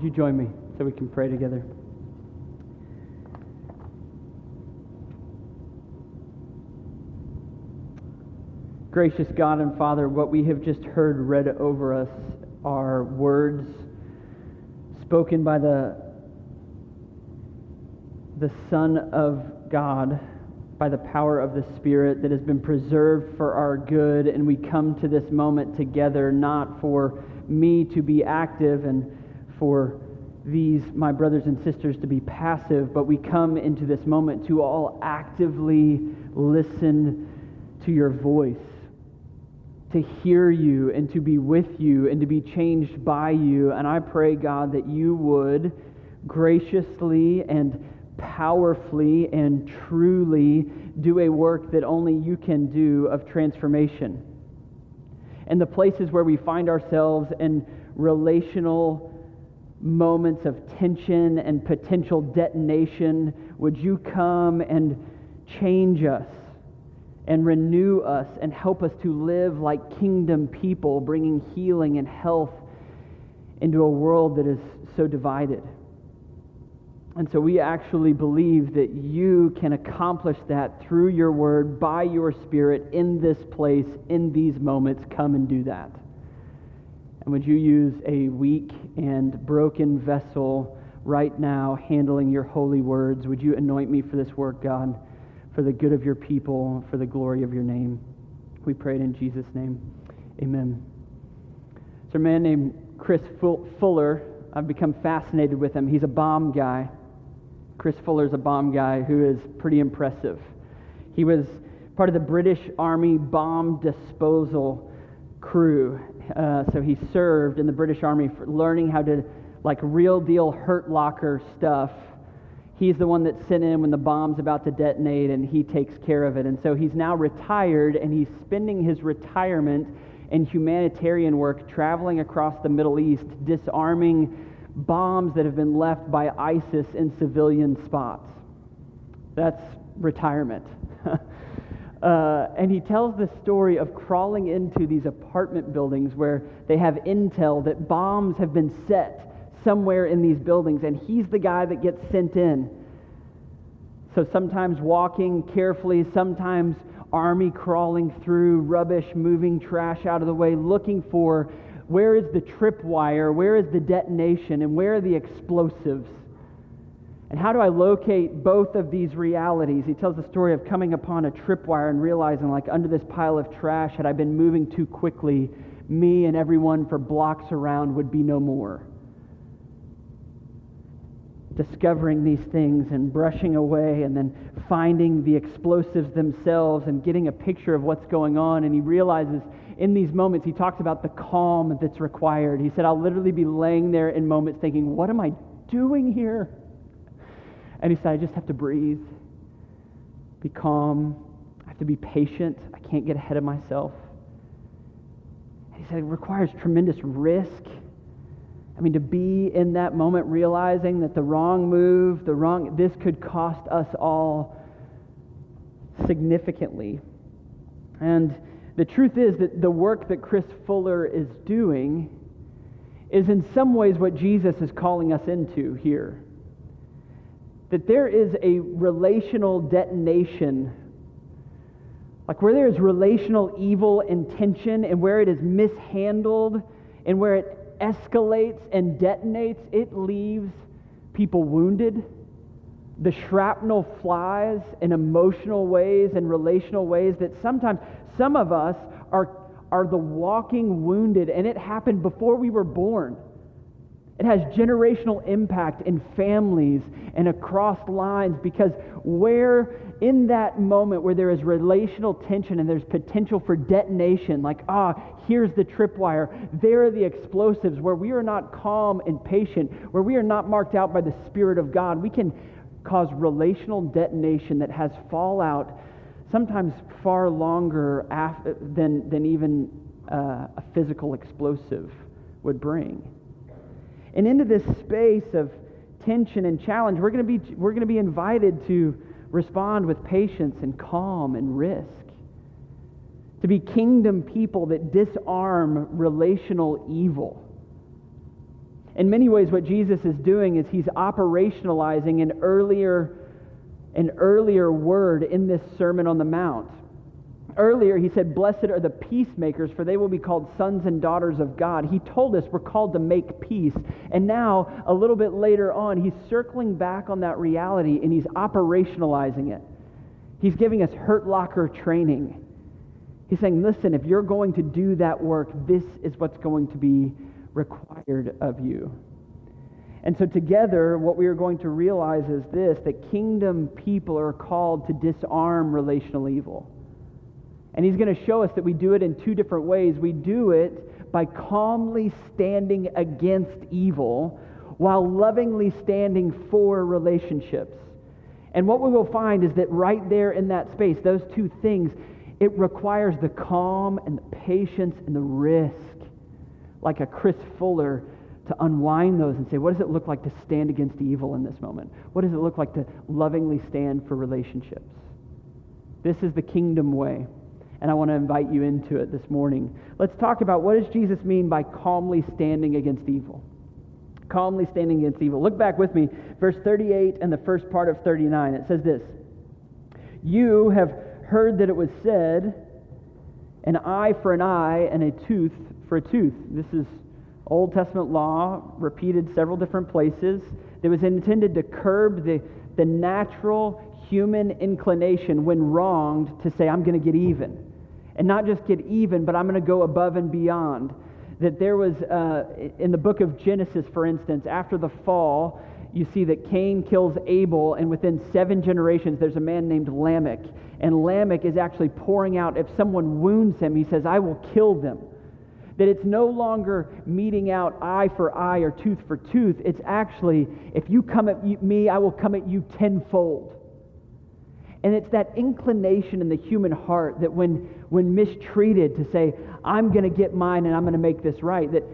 Would you join me so we can pray together? Gracious God and Father, what we have just heard read over us are words spoken by the, the Son of God, by the power of the Spirit that has been preserved for our good. And we come to this moment together not for me to be active and for these, my brothers and sisters, to be passive, but we come into this moment to all actively listen to your voice to hear you and to be with you and to be changed by you. And I pray, God, that you would graciously and powerfully and truly do a work that only you can do of transformation. And the places where we find ourselves in relational moments of tension and potential detonation, would you come and change us? and renew us and help us to live like kingdom people, bringing healing and health into a world that is so divided. And so we actually believe that you can accomplish that through your word, by your spirit, in this place, in these moments. Come and do that. And would you use a weak and broken vessel right now handling your holy words? Would you anoint me for this work, God? for the good of your people, for the glory of your name. We pray it in Jesus' name. Amen. There's a man named Chris Fuller. I've become fascinated with him. He's a bomb guy. Chris Fuller's a bomb guy who is pretty impressive. He was part of the British Army bomb disposal crew. Uh, so he served in the British Army for learning how to, like, real deal hurt locker stuff He's the one that's sent in when the bomb's about to detonate and he takes care of it. And so he's now retired and he's spending his retirement in humanitarian work traveling across the Middle East, disarming bombs that have been left by ISIS in civilian spots. That's retirement. uh, and he tells the story of crawling into these apartment buildings where they have intel that bombs have been set somewhere in these buildings, and he's the guy that gets sent in. So sometimes walking carefully, sometimes army crawling through rubbish, moving trash out of the way, looking for where is the tripwire, where is the detonation, and where are the explosives. And how do I locate both of these realities? He tells the story of coming upon a tripwire and realizing, like, under this pile of trash, had I been moving too quickly, me and everyone for blocks around would be no more discovering these things and brushing away and then finding the explosives themselves and getting a picture of what's going on. And he realizes in these moments, he talks about the calm that's required. He said, I'll literally be laying there in moments thinking, What am I doing here? And he said, I just have to breathe, be calm, I have to be patient, I can't get ahead of myself. he said, It requires tremendous risk I mean, to be in that moment realizing that the wrong move, the wrong, this could cost us all significantly. And the truth is that the work that Chris Fuller is doing is in some ways what Jesus is calling us into here. That there is a relational detonation, like where there is relational evil intention and where it is mishandled and where it escalates and detonates, it leaves people wounded. The shrapnel flies in emotional ways and relational ways that sometimes some of us are, are the walking wounded, and it happened before we were born. It has generational impact in families and across lines because where in that moment where there is relational tension and there's potential for detonation, like, ah, here's the tripwire, there are the explosives, where we are not calm and patient, where we are not marked out by the Spirit of God, we can cause relational detonation that has fallout sometimes far longer than, than even uh, a physical explosive would bring. And into this space of tension and challenge, we're going to be, we're going to be invited to respond with patience and calm and risk. To be kingdom people that disarm relational evil. In many ways, what Jesus is doing is he's operationalizing an earlier, an earlier word in this Sermon on the Mount. Earlier, he said, Blessed are the peacemakers, for they will be called sons and daughters of God. He told us we're called to make peace. And now, a little bit later on, he's circling back on that reality and he's operationalizing it. He's giving us hurt locker training. He's saying, Listen, if you're going to do that work, this is what's going to be required of you. And so, together, what we are going to realize is this that kingdom people are called to disarm relational evil. And he's going to show us that we do it in two different ways. We do it by calmly standing against evil while lovingly standing for relationships. And what we will find is that right there in that space, those two things, it requires the calm and the patience and the risk, like a Chris Fuller, to unwind those and say, what does it look like to stand against evil in this moment? What does it look like to lovingly stand for relationships? This is the kingdom way and I want to invite you into it this morning. Let's talk about what does Jesus mean by calmly standing against evil? Calmly standing against evil. Look back with me, verse 38 and the first part of 39. It says this You have heard that it was said, an eye for an eye and a tooth for a tooth. This is Old Testament law, repeated several different places, that was intended to curb the, the natural human inclination when wronged to say, I'm going to get even and not just get even, but I'm going to go above and beyond. That there was, uh, in the book of Genesis, for instance, after the fall, you see that Cain kills Abel, and within seven generations, there's a man named Lamech. And Lamech is actually pouring out, if someone wounds him, he says, I will kill them. That it's no longer meting out eye for eye or tooth for tooth. It's actually, if you come at me, I will come at you tenfold. And it's that inclination in the human heart that when, when mistreated to say, I'm going to get mine and I'm going to make this right, that,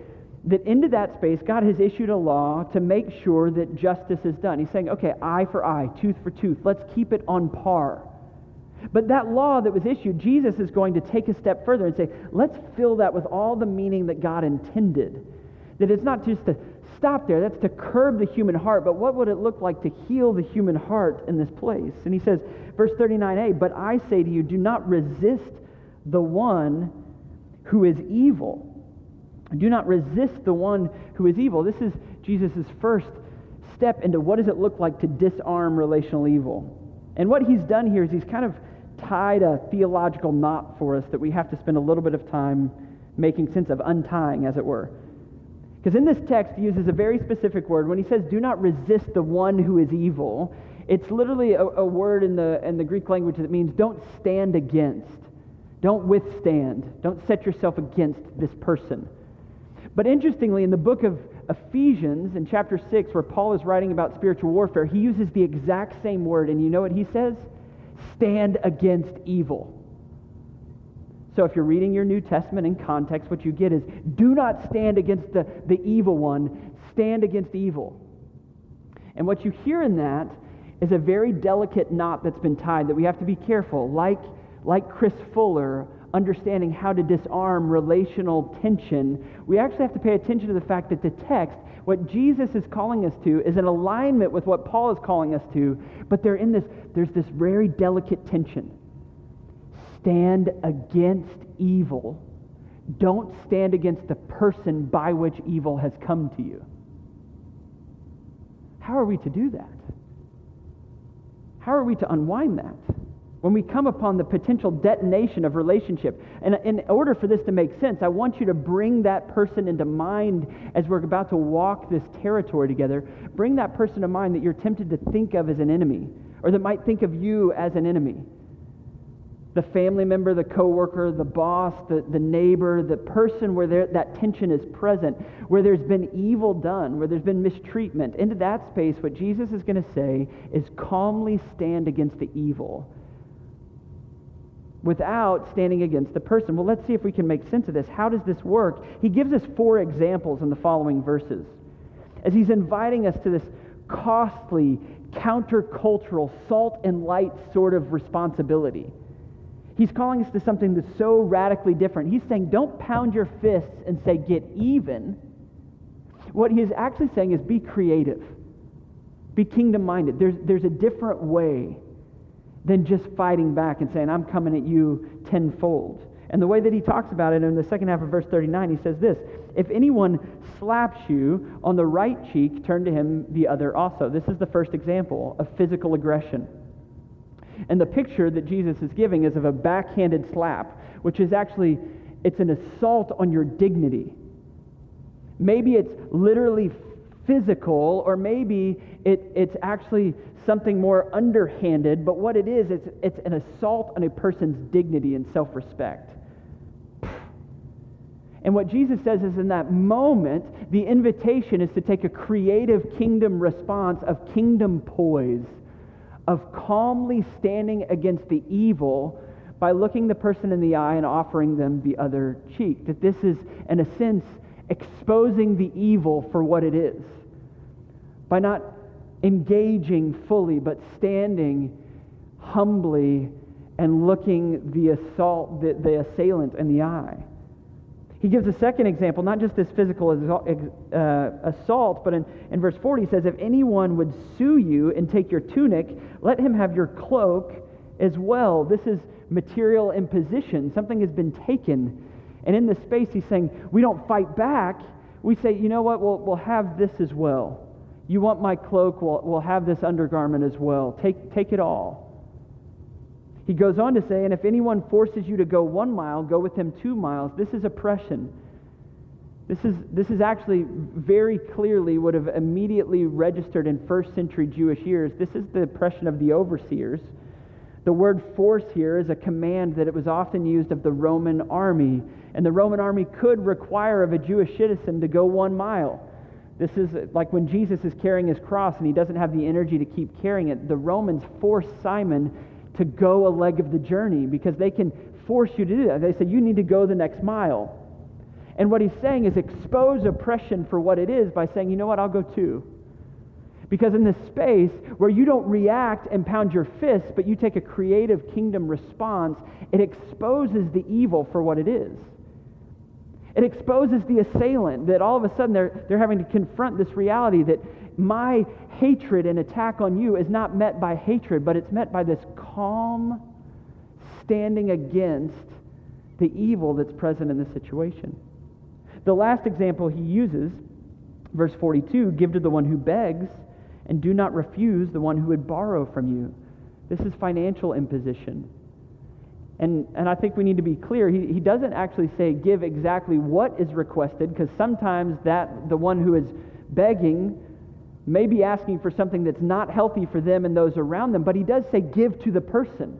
that into that space, God has issued a law to make sure that justice is done. He's saying, okay, eye for eye, tooth for tooth, let's keep it on par. But that law that was issued, Jesus is going to take a step further and say, let's fill that with all the meaning that God intended. That it's not just to stop there. That's to curb the human heart. But what would it look like to heal the human heart in this place? And he says, verse 39a, but I say to you, do not resist the one who is evil. Do not resist the one who is evil. This is Jesus' first step into what does it look like to disarm relational evil. And what he's done here is he's kind of tied a theological knot for us that we have to spend a little bit of time making sense of, untying, as it were. Because in this text, he uses a very specific word. When he says, do not resist the one who is evil, it's literally a, a word in the, in the Greek language that means don't stand against, don't withstand, don't set yourself against this person. But interestingly, in the book of Ephesians, in chapter 6, where Paul is writing about spiritual warfare, he uses the exact same word. And you know what he says? Stand against evil. So if you're reading your New Testament in context, what you get is do not stand against the, the evil one, stand against evil. And what you hear in that is a very delicate knot that's been tied that we have to be careful. Like, like Chris Fuller, understanding how to disarm relational tension, we actually have to pay attention to the fact that the text, what Jesus is calling us to, is in alignment with what Paul is calling us to, but they're in this, there's this very delicate tension stand against evil. Don't stand against the person by which evil has come to you. How are we to do that? How are we to unwind that? When we come upon the potential detonation of relationship, and in order for this to make sense, I want you to bring that person into mind as we're about to walk this territory together. Bring that person to mind that you're tempted to think of as an enemy, or that might think of you as an enemy the family member, the coworker, the boss, the, the neighbor, the person where there, that tension is present, where there's been evil done, where there's been mistreatment. Into that space, what Jesus is going to say is calmly stand against the evil without standing against the person. Well, let's see if we can make sense of this. How does this work? He gives us four examples in the following verses. As he's inviting us to this costly, countercultural, salt and light sort of responsibility. He's calling us to something that's so radically different. He's saying, don't pound your fists and say, get even. What he is actually saying is be creative, be kingdom minded. There's, there's a different way than just fighting back and saying, I'm coming at you tenfold. And the way that he talks about it in the second half of verse 39, he says this If anyone slaps you on the right cheek, turn to him the other also. This is the first example of physical aggression. And the picture that Jesus is giving is of a backhanded slap, which is actually it's an assault on your dignity. Maybe it's literally physical, or maybe it, it's actually something more underhanded, but what it is, it's, it's an assault on a person's dignity and self respect. And what Jesus says is in that moment, the invitation is to take a creative kingdom response of kingdom poise, of calmly standing against the evil by looking the person in the eye and offering them the other cheek. That this is, in a sense, exposing the evil for what it is. By not engaging fully, but standing humbly and looking the assault, the, the assailant in the eye. He gives a second example, not just this physical uh, assault, but in, in verse 40 he says, If anyone would sue you and take your tunic, let him have your cloak as well. This is material imposition. Something has been taken. And in this space, he's saying, We don't fight back. We say, You know what? We'll, we'll have this as well. You want my cloak? We'll, we'll have this undergarment as well. Take, take it all. He goes on to say, And if anyone forces you to go one mile, go with him two miles. This is oppression. This is, this is actually very clearly would have immediately registered in first century Jewish ears. This is the oppression of the overseers. The word force here is a command that it was often used of the Roman army. And the Roman army could require of a Jewish citizen to go one mile. This is like when Jesus is carrying his cross and he doesn't have the energy to keep carrying it. The Romans force Simon to go a leg of the journey because they can force you to do that. They say, you need to go the next mile. And what he's saying is expose oppression for what it is by saying, you know what, I'll go too. Because in this space where you don't react and pound your fists, but you take a creative kingdom response, it exposes the evil for what it is. It exposes the assailant that all of a sudden they're, they're having to confront this reality that my hatred and attack on you is not met by hatred, but it's met by this calm standing against the evil that's present in the situation. The last example he uses, verse 42 give to the one who begs, and do not refuse the one who would borrow from you. This is financial imposition. And, and I think we need to be clear. He, he doesn't actually say give exactly what is requested, because sometimes that the one who is begging may be asking for something that's not healthy for them and those around them, but he does say give to the person.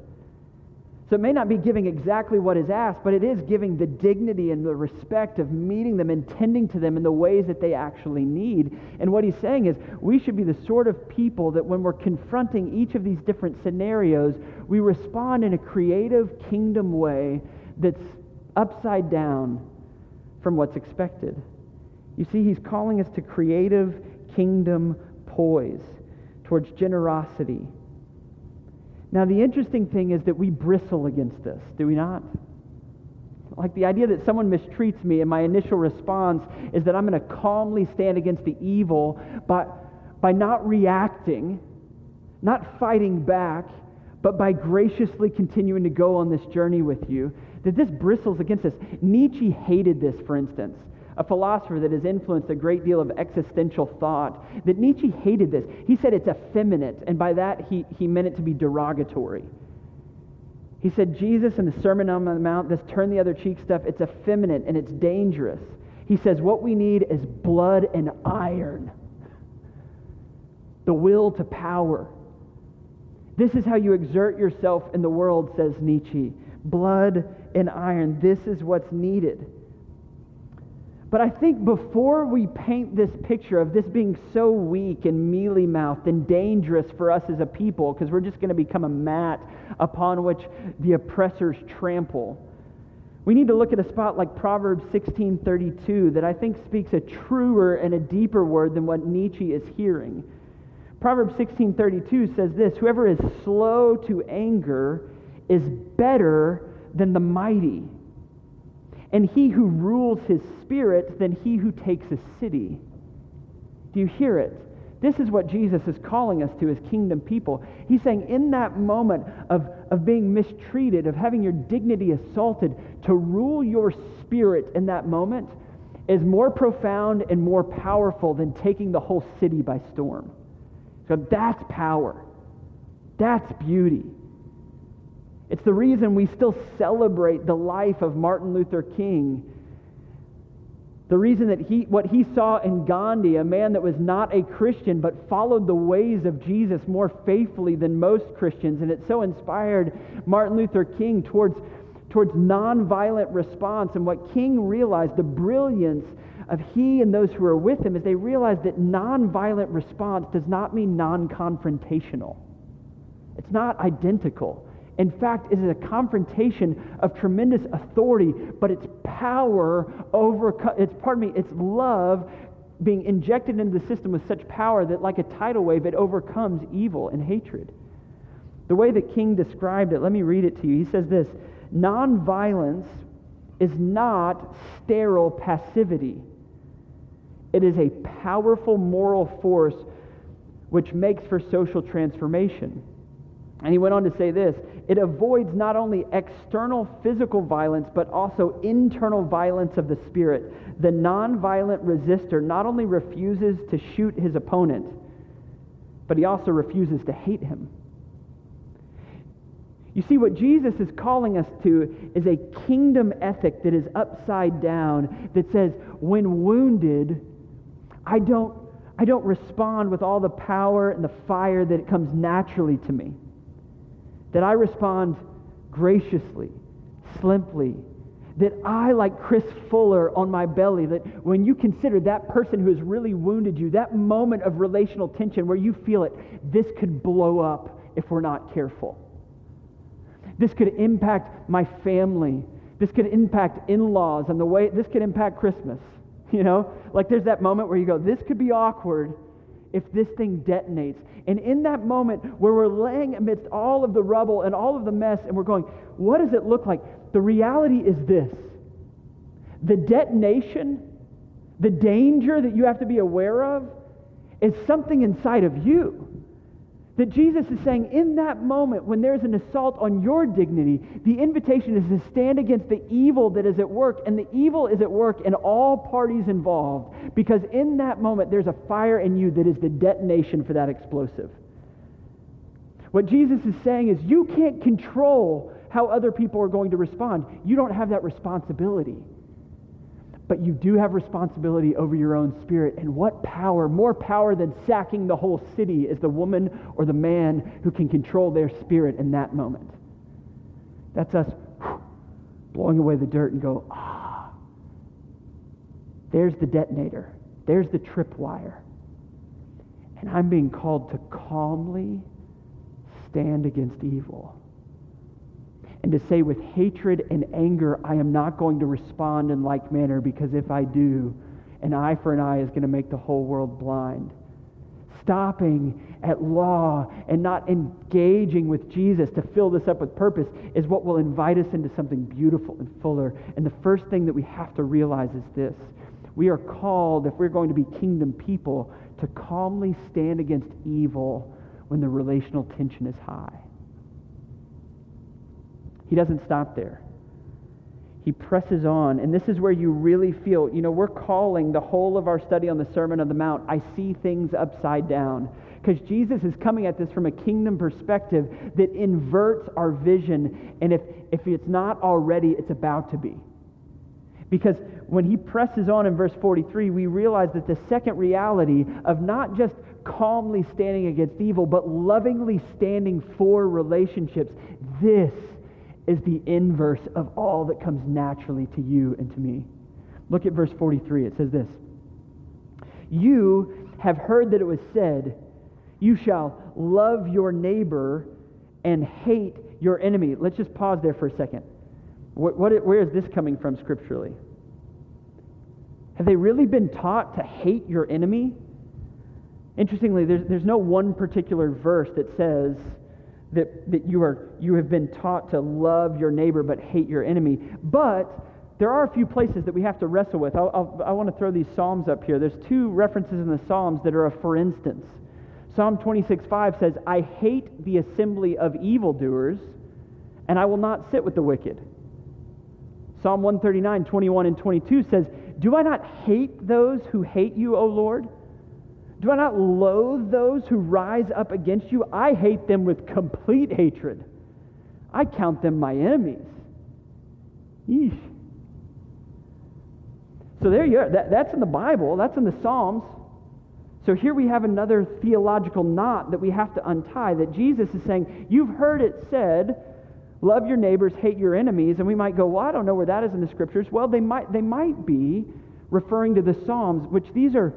So it may not be giving exactly what is asked, but it is giving the dignity and the respect of meeting them and tending to them in the ways that they actually need. And what he's saying is we should be the sort of people that when we're confronting each of these different scenarios, we respond in a creative kingdom way that's upside down from what's expected. You see, he's calling us to creative kingdom poise towards generosity now, the interesting thing is that we bristle against this, do we not? Like the idea that someone mistreats me, and my initial response is that I'm going to calmly stand against the evil by, by not reacting, not fighting back, but by graciously continuing to go on this journey with you. That this bristles against us. Nietzsche hated this, for instance a philosopher that has influenced a great deal of existential thought, that Nietzsche hated this. He said it's effeminate, and by that he, he meant it to be derogatory. He said, Jesus in the Sermon on the Mount, this turn the other cheek stuff, it's effeminate and it's dangerous. He says, what we need is blood and iron, the will to power. This is how you exert yourself in the world, says Nietzsche. Blood and iron. This is what's needed. But I think before we paint this picture of this being so weak and mealy mouthed and dangerous for us as a people, because we're just going to become a mat upon which the oppressors trample, we need to look at a spot like Proverbs 16:32 that I think speaks a truer and a deeper word than what Nietzsche is hearing. Proverbs 16:32 says this, whoever is slow to anger is better than the mighty and he who rules his spirit than he who takes a city. Do you hear it? This is what Jesus is calling us to as kingdom people. He's saying, in that moment of, of being mistreated, of having your dignity assaulted, to rule your spirit in that moment is more profound and more powerful than taking the whole city by storm. So that's power. That's beauty. It's the reason we still celebrate the life of Martin Luther King. The reason that he, what he saw in Gandhi, a man that was not a Christian but followed the ways of Jesus more faithfully than most Christians, and it so inspired Martin Luther King towards, towards nonviolent response. And what King realized, the brilliance of he and those who are with him, is they realized that nonviolent response does not mean non confrontational. It's not identical. In fact, it is a confrontation of tremendous authority, but it's power over, it's, pardon me, it's love being injected into the system with such power that, like a tidal wave, it overcomes evil and hatred. The way that King described it, let me read it to you. He says this Nonviolence is not sterile passivity, it is a powerful moral force which makes for social transformation. And he went on to say this it avoids not only external physical violence, but also internal violence of the spirit. The nonviolent resister not only refuses to shoot his opponent, but he also refuses to hate him. You see, what Jesus is calling us to is a kingdom ethic that is upside down, that says, when wounded, I don't, I don't respond with all the power and the fire that comes naturally to me that I respond graciously, simply, that I, like Chris Fuller on my belly, that when you consider that person who has really wounded you, that moment of relational tension where you feel it, this could blow up if we're not careful. This could impact my family. This could impact in laws and the way, this could impact Christmas. You know, like there's that moment where you go, this could be awkward if this thing detonates. And in that moment where we're laying amidst all of the rubble and all of the mess, and we're going, what does it look like? The reality is this the detonation, the danger that you have to be aware of, is something inside of you. That Jesus is saying, in that moment when there's an assault on your dignity, the invitation is to stand against the evil that is at work. And the evil is at work in all parties involved. Because in that moment, there's a fire in you that is the detonation for that explosive. What Jesus is saying is, you can't control how other people are going to respond. You don't have that responsibility. But you do have responsibility over your own spirit. And what power, more power than sacking the whole city, is the woman or the man who can control their spirit in that moment? That's us blowing away the dirt and go, ah, there's the detonator, there's the tripwire. And I'm being called to calmly stand against evil and to say with hatred and anger, I am not going to respond in like manner because if I do, an eye for an eye is going to make the whole world blind. Stopping at law and not engaging with Jesus to fill this up with purpose is what will invite us into something beautiful and fuller. And the first thing that we have to realize is this we are called, if we're going to be kingdom people, to calmly stand against evil when the relational tension is high. He doesn't stop there. He presses on, and this is where you really feel, you know, we're calling the whole of our study on the Sermon on the Mount, I see things upside down. Because Jesus is coming at this from a kingdom perspective that inverts our vision, and if, if it's not already, it's about to be. Because when he presses on in verse 43, we realize that the second reality of not just calmly standing against evil, but lovingly standing for relationships, this is the inverse of all that comes naturally to you and to me. Look at verse 43. It says this You have heard that it was said, You shall love your neighbor and hate your enemy. Let's just pause there for a second. What, what, where is this coming from scripturally? Have they really been taught to hate your enemy? Interestingly, there's, there's no one particular verse that says, that, that you, are, you have been taught to love your neighbor but hate your enemy. But there are a few places that we have to wrestle with. I'll, I'll, i want to throw these Psalms up here. There's two references in the Psalms that are a for instance. Psalm 26:5 says, I hate the assembly of evildoers, and I will not sit with the wicked. Psalm 139, 21 and 22 says, Do I not hate those who hate you, O Lord? Do I not loathe those who rise up against you? I hate them with complete hatred. I count them my enemies. Yeesh. So there you are. That, that's in the Bible, that's in the Psalms. So here we have another theological knot that we have to untie that Jesus is saying, You've heard it said, love your neighbors, hate your enemies. And we might go, Well, I don't know where that is in the scriptures. Well, they might, they might be referring to the Psalms, which these are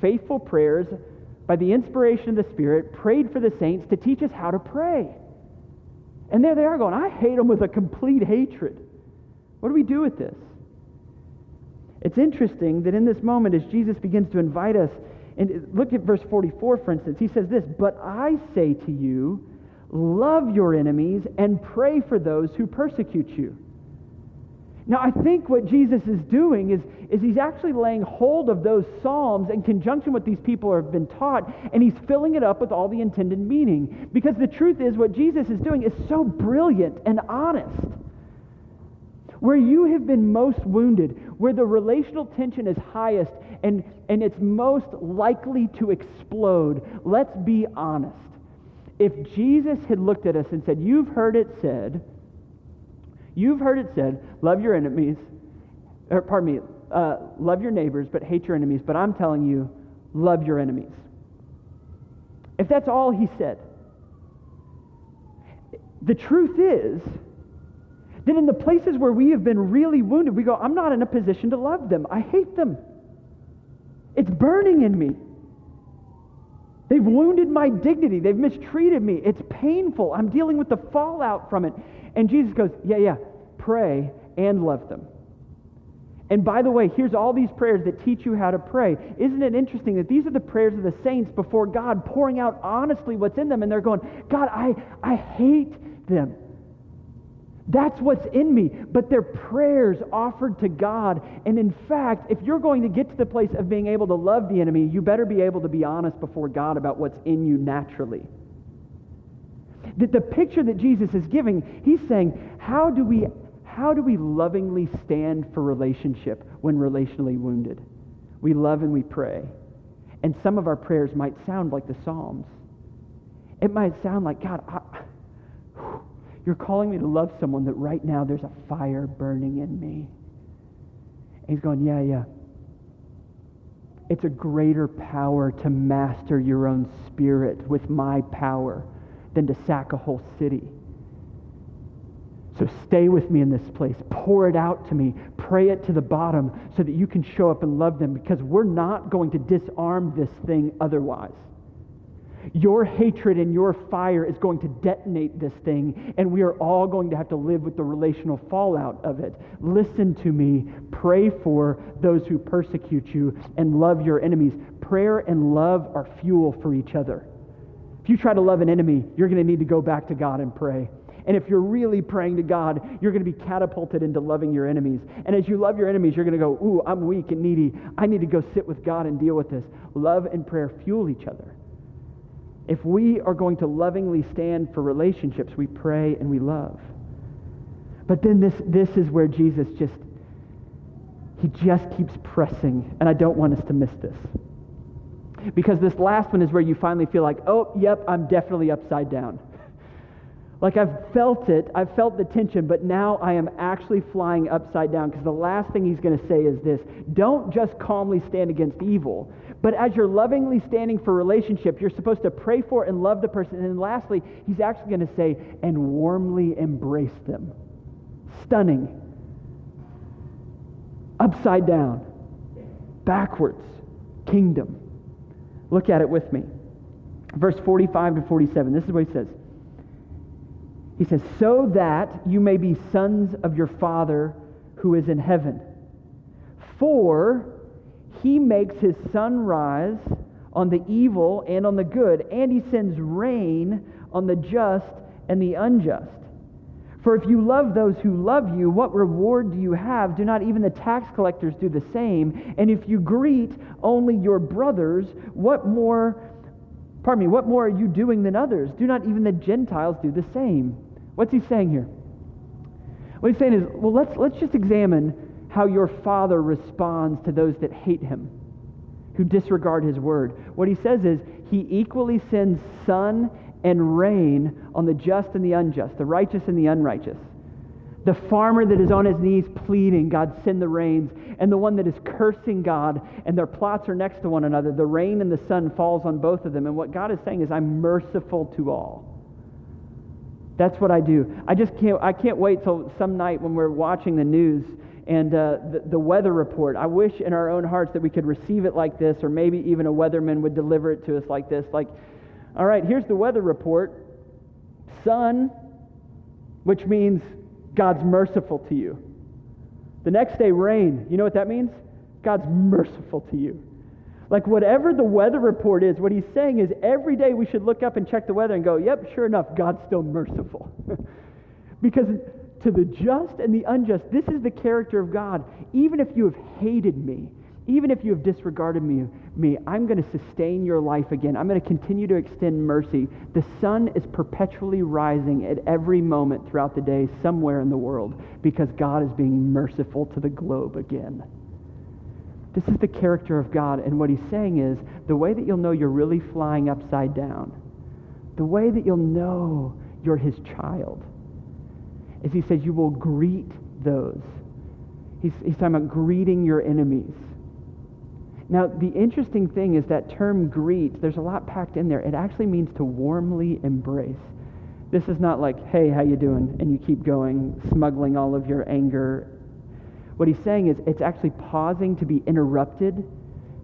faithful prayers by the inspiration of the Spirit, prayed for the saints to teach us how to pray. And there they are going, I hate them with a complete hatred. What do we do with this? It's interesting that in this moment, as Jesus begins to invite us and look at verse 44, for instance. He says this But I say to you, love your enemies and pray for those who persecute you. Now, I think what Jesus is doing is, is he's actually laying hold of those Psalms in conjunction with these people have been taught, and he's filling it up with all the intended meaning. Because the truth is, what Jesus is doing is so brilliant and honest. Where you have been most wounded, where the relational tension is highest and, and it's most likely to explode, let's be honest. If Jesus had looked at us and said, You've heard it said, you've heard it said, love your enemies, or pardon me, uh, love your neighbors, but hate your enemies, but I'm telling you, love your enemies. If that's all he said, the truth is, that in the places where we have been really wounded, we go, I'm not in a position to love them. I hate them. It's burning in me. They've wounded my dignity. They've mistreated me. It's painful. I'm dealing with the fallout from it. And Jesus goes, Yeah, yeah, pray and love them. And by the way, here's all these prayers that teach you how to pray. Isn't it interesting that these are the prayers of the saints before God, pouring out honestly what's in them, and they're going, God, I, I hate them. That's what's in me. But they're prayers offered to God. And in fact, if you're going to get to the place of being able to love the enemy, you better be able to be honest before God about what's in you naturally. That the picture that Jesus is giving, he's saying, how do we how do we lovingly stand for relationship when relationally wounded? We love and we pray. And some of our prayers might sound like the Psalms. It might sound like, God, I, you're calling me to love someone that right now there's a fire burning in me. And he's going, Yeah, yeah. It's a greater power to master your own spirit with my power than to sack a whole city. So stay with me in this place. Pour it out to me. Pray it to the bottom so that you can show up and love them because we're not going to disarm this thing otherwise. Your hatred and your fire is going to detonate this thing, and we are all going to have to live with the relational fallout of it. Listen to me. Pray for those who persecute you, and love your enemies. Prayer and love are fuel for each other. If you try to love an enemy, you're going to need to go back to God and pray. And if you're really praying to God, you're going to be catapulted into loving your enemies. And as you love your enemies, you're going to go, Ooh, I'm weak and needy. I need to go sit with God and deal with this. Love and prayer fuel each other. If we are going to lovingly stand for relationships, we pray and we love. But then this, this is where Jesus just, he just keeps pressing, and I don't want us to miss this. Because this last one is where you finally feel like, oh, yep, I'm definitely upside down. Like I've felt it, I've felt the tension, but now I am actually flying upside down because the last thing he's going to say is this Don't just calmly stand against evil, but as you're lovingly standing for relationship, you're supposed to pray for and love the person. And then lastly, he's actually going to say, and warmly embrace them. Stunning. Upside down. Backwards. Kingdom. Look at it with me. Verse 45 to 47. This is what he says. He says, So that you may be sons of your Father who is in heaven. For he makes his sun rise on the evil and on the good, and he sends rain on the just and the unjust. For if you love those who love you, what reward do you have? Do not even the tax collectors do the same? And if you greet only your brothers, what more, pardon me, what more are you doing than others? Do not even the Gentiles do the same? What's he saying here? What he's saying is, well, let's, let's just examine how your father responds to those that hate him, who disregard his word. What he says is, he equally sends sun and rain on the just and the unjust, the righteous and the unrighteous. The farmer that is on his knees pleading, God, send the rains, and the one that is cursing God, and their plots are next to one another. The rain and the sun falls on both of them. And what God is saying is, I'm merciful to all. That's what I do. I just can't, I can't wait till some night when we're watching the news and uh, the, the weather report. I wish in our own hearts that we could receive it like this, or maybe even a weatherman would deliver it to us like this. Like, all right, here's the weather report sun, which means God's merciful to you. The next day, rain. You know what that means? God's merciful to you. Like, whatever the weather report is, what he's saying is every day we should look up and check the weather and go, yep, sure enough, God's still merciful. because to the just and the unjust, this is the character of God. Even if you have hated me, even if you have disregarded me, me I'm going to sustain your life again. I'm going to continue to extend mercy. The sun is perpetually rising at every moment throughout the day somewhere in the world because God is being merciful to the globe again. This is the character of God. And what he's saying is the way that you'll know you're really flying upside down, the way that you'll know you're his child, is he says you will greet those. He's, he's talking about greeting your enemies. Now, the interesting thing is that term greet, there's a lot packed in there. It actually means to warmly embrace. This is not like, hey, how you doing? And you keep going, smuggling all of your anger. What he's saying is it's actually pausing to be interrupted,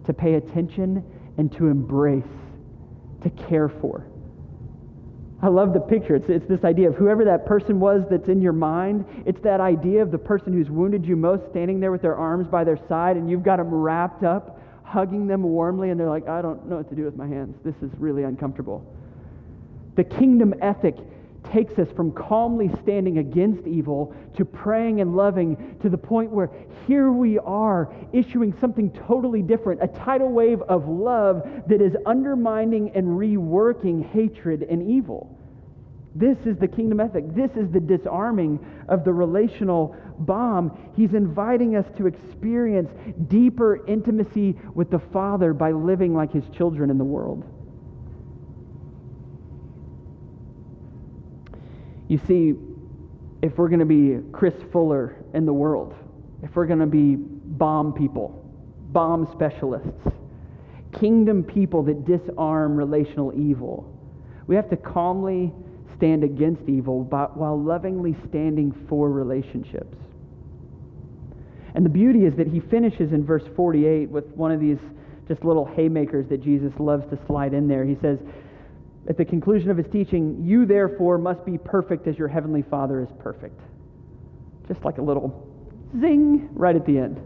to pay attention, and to embrace, to care for. I love the picture. It's, it's this idea of whoever that person was that's in your mind. It's that idea of the person who's wounded you most standing there with their arms by their side and you've got them wrapped up hugging them warmly, and they're like, I don't know what to do with my hands. This is really uncomfortable. The kingdom ethic takes us from calmly standing against evil to praying and loving to the point where here we are issuing something totally different a tidal wave of love that is undermining and reworking hatred and evil. This is the kingdom ethic. This is the disarming of the relational bomb. He's inviting us to experience deeper intimacy with the Father by living like his children in the world. You see, if we're going to be Chris Fuller in the world, if we're going to be bomb people, bomb specialists, kingdom people that disarm relational evil, we have to calmly stand against evil but while lovingly standing for relationships. And the beauty is that he finishes in verse 48 with one of these just little haymakers that Jesus loves to slide in there. He says, at the conclusion of his teaching, You therefore must be perfect as your heavenly Father is perfect. Just like a little zing right at the end.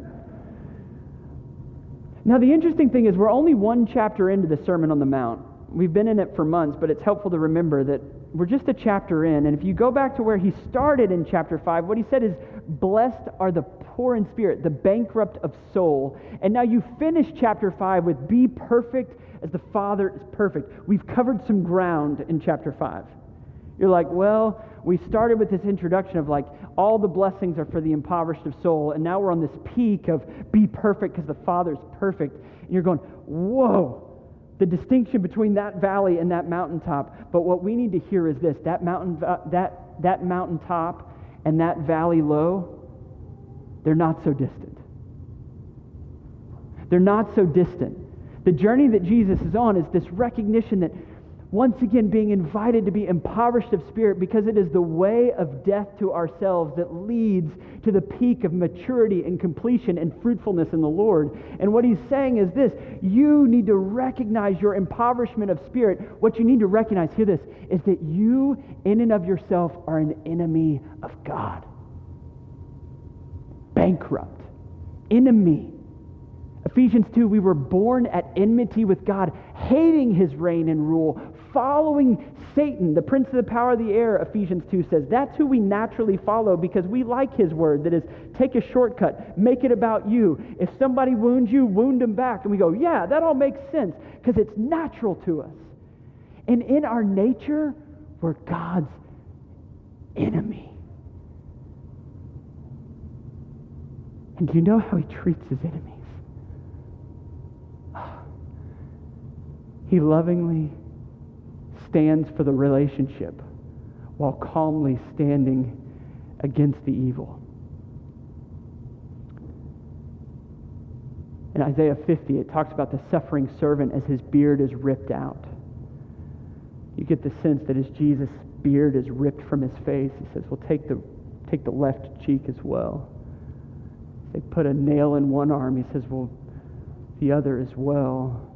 Now, the interesting thing is, we're only one chapter into the Sermon on the Mount. We've been in it for months, but it's helpful to remember that we're just a chapter in. And if you go back to where he started in chapter 5, what he said is, Blessed are the poor in spirit, the bankrupt of soul. And now you finish chapter 5 with, Be perfect as the Father is perfect. We've covered some ground in chapter 5. You're like, well, we started with this introduction of like, all the blessings are for the impoverished of soul. And now we're on this peak of be perfect because the Father is perfect. And you're going, whoa, the distinction between that valley and that mountaintop. But what we need to hear is this that, mountain, uh, that, that mountaintop and that valley low, they're not so distant. They're not so distant. The journey that Jesus is on is this recognition that once again being invited to be impoverished of spirit because it is the way of death to ourselves that leads to the peak of maturity and completion and fruitfulness in the Lord. And what he's saying is this you need to recognize your impoverishment of spirit. What you need to recognize, hear this, is that you, in and of yourself, are an enemy of God. Bankrupt, enemy Ephesians 2, we were born at enmity with God, hating his reign and rule, following Satan, the prince of the power of the air, Ephesians 2 says. That's who we naturally follow because we like his word. That is, take a shortcut, make it about you. If somebody wounds you, wound them back. And we go, yeah, that all makes sense because it's natural to us. And in our nature, we're God's enemy. And do you know how he treats his enemies? He lovingly stands for the relationship while calmly standing against the evil. In Isaiah 50, it talks about the suffering servant as his beard is ripped out. You get the sense that as Jesus' beard is ripped from his face, he says, Well, take the, take the left cheek as well. They put a nail in one arm, he says, Well, the other as well.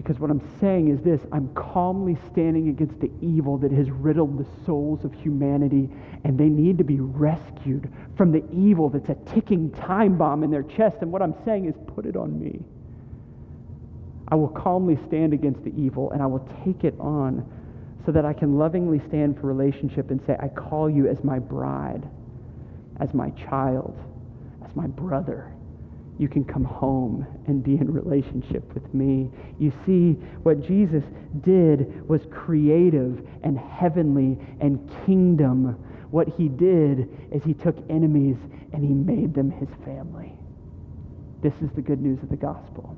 Because what I'm saying is this I'm calmly standing against the evil that has riddled the souls of humanity, and they need to be rescued from the evil that's a ticking time bomb in their chest. And what I'm saying is, put it on me. I will calmly stand against the evil, and I will take it on so that I can lovingly stand for relationship and say, I call you as my bride, as my child, as my brother you can come home and be in relationship with me. You see, what Jesus did was creative and heavenly and kingdom. What he did is he took enemies and he made them his family. This is the good news of the gospel.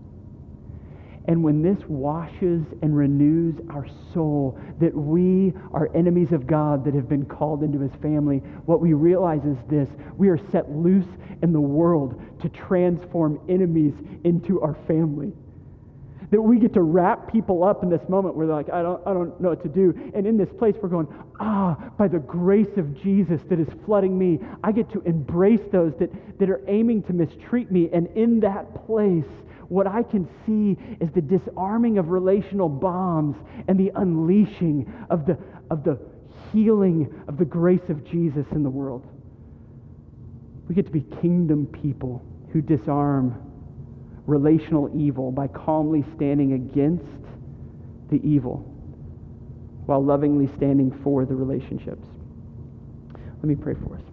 And when this washes and renews our soul, that we are enemies of God that have been called into his family, what we realize is this we are set loose in the world to transform enemies into our family. That we get to wrap people up in this moment where they're like, I don't, I don't know what to do. And in this place, we're going, ah, by the grace of Jesus that is flooding me, I get to embrace those that, that are aiming to mistreat me. And in that place, what I can see is the disarming of relational bombs and the unleashing of the, of the healing of the grace of Jesus in the world. We get to be kingdom people who disarm relational evil by calmly standing against the evil while lovingly standing for the relationships. Let me pray for us.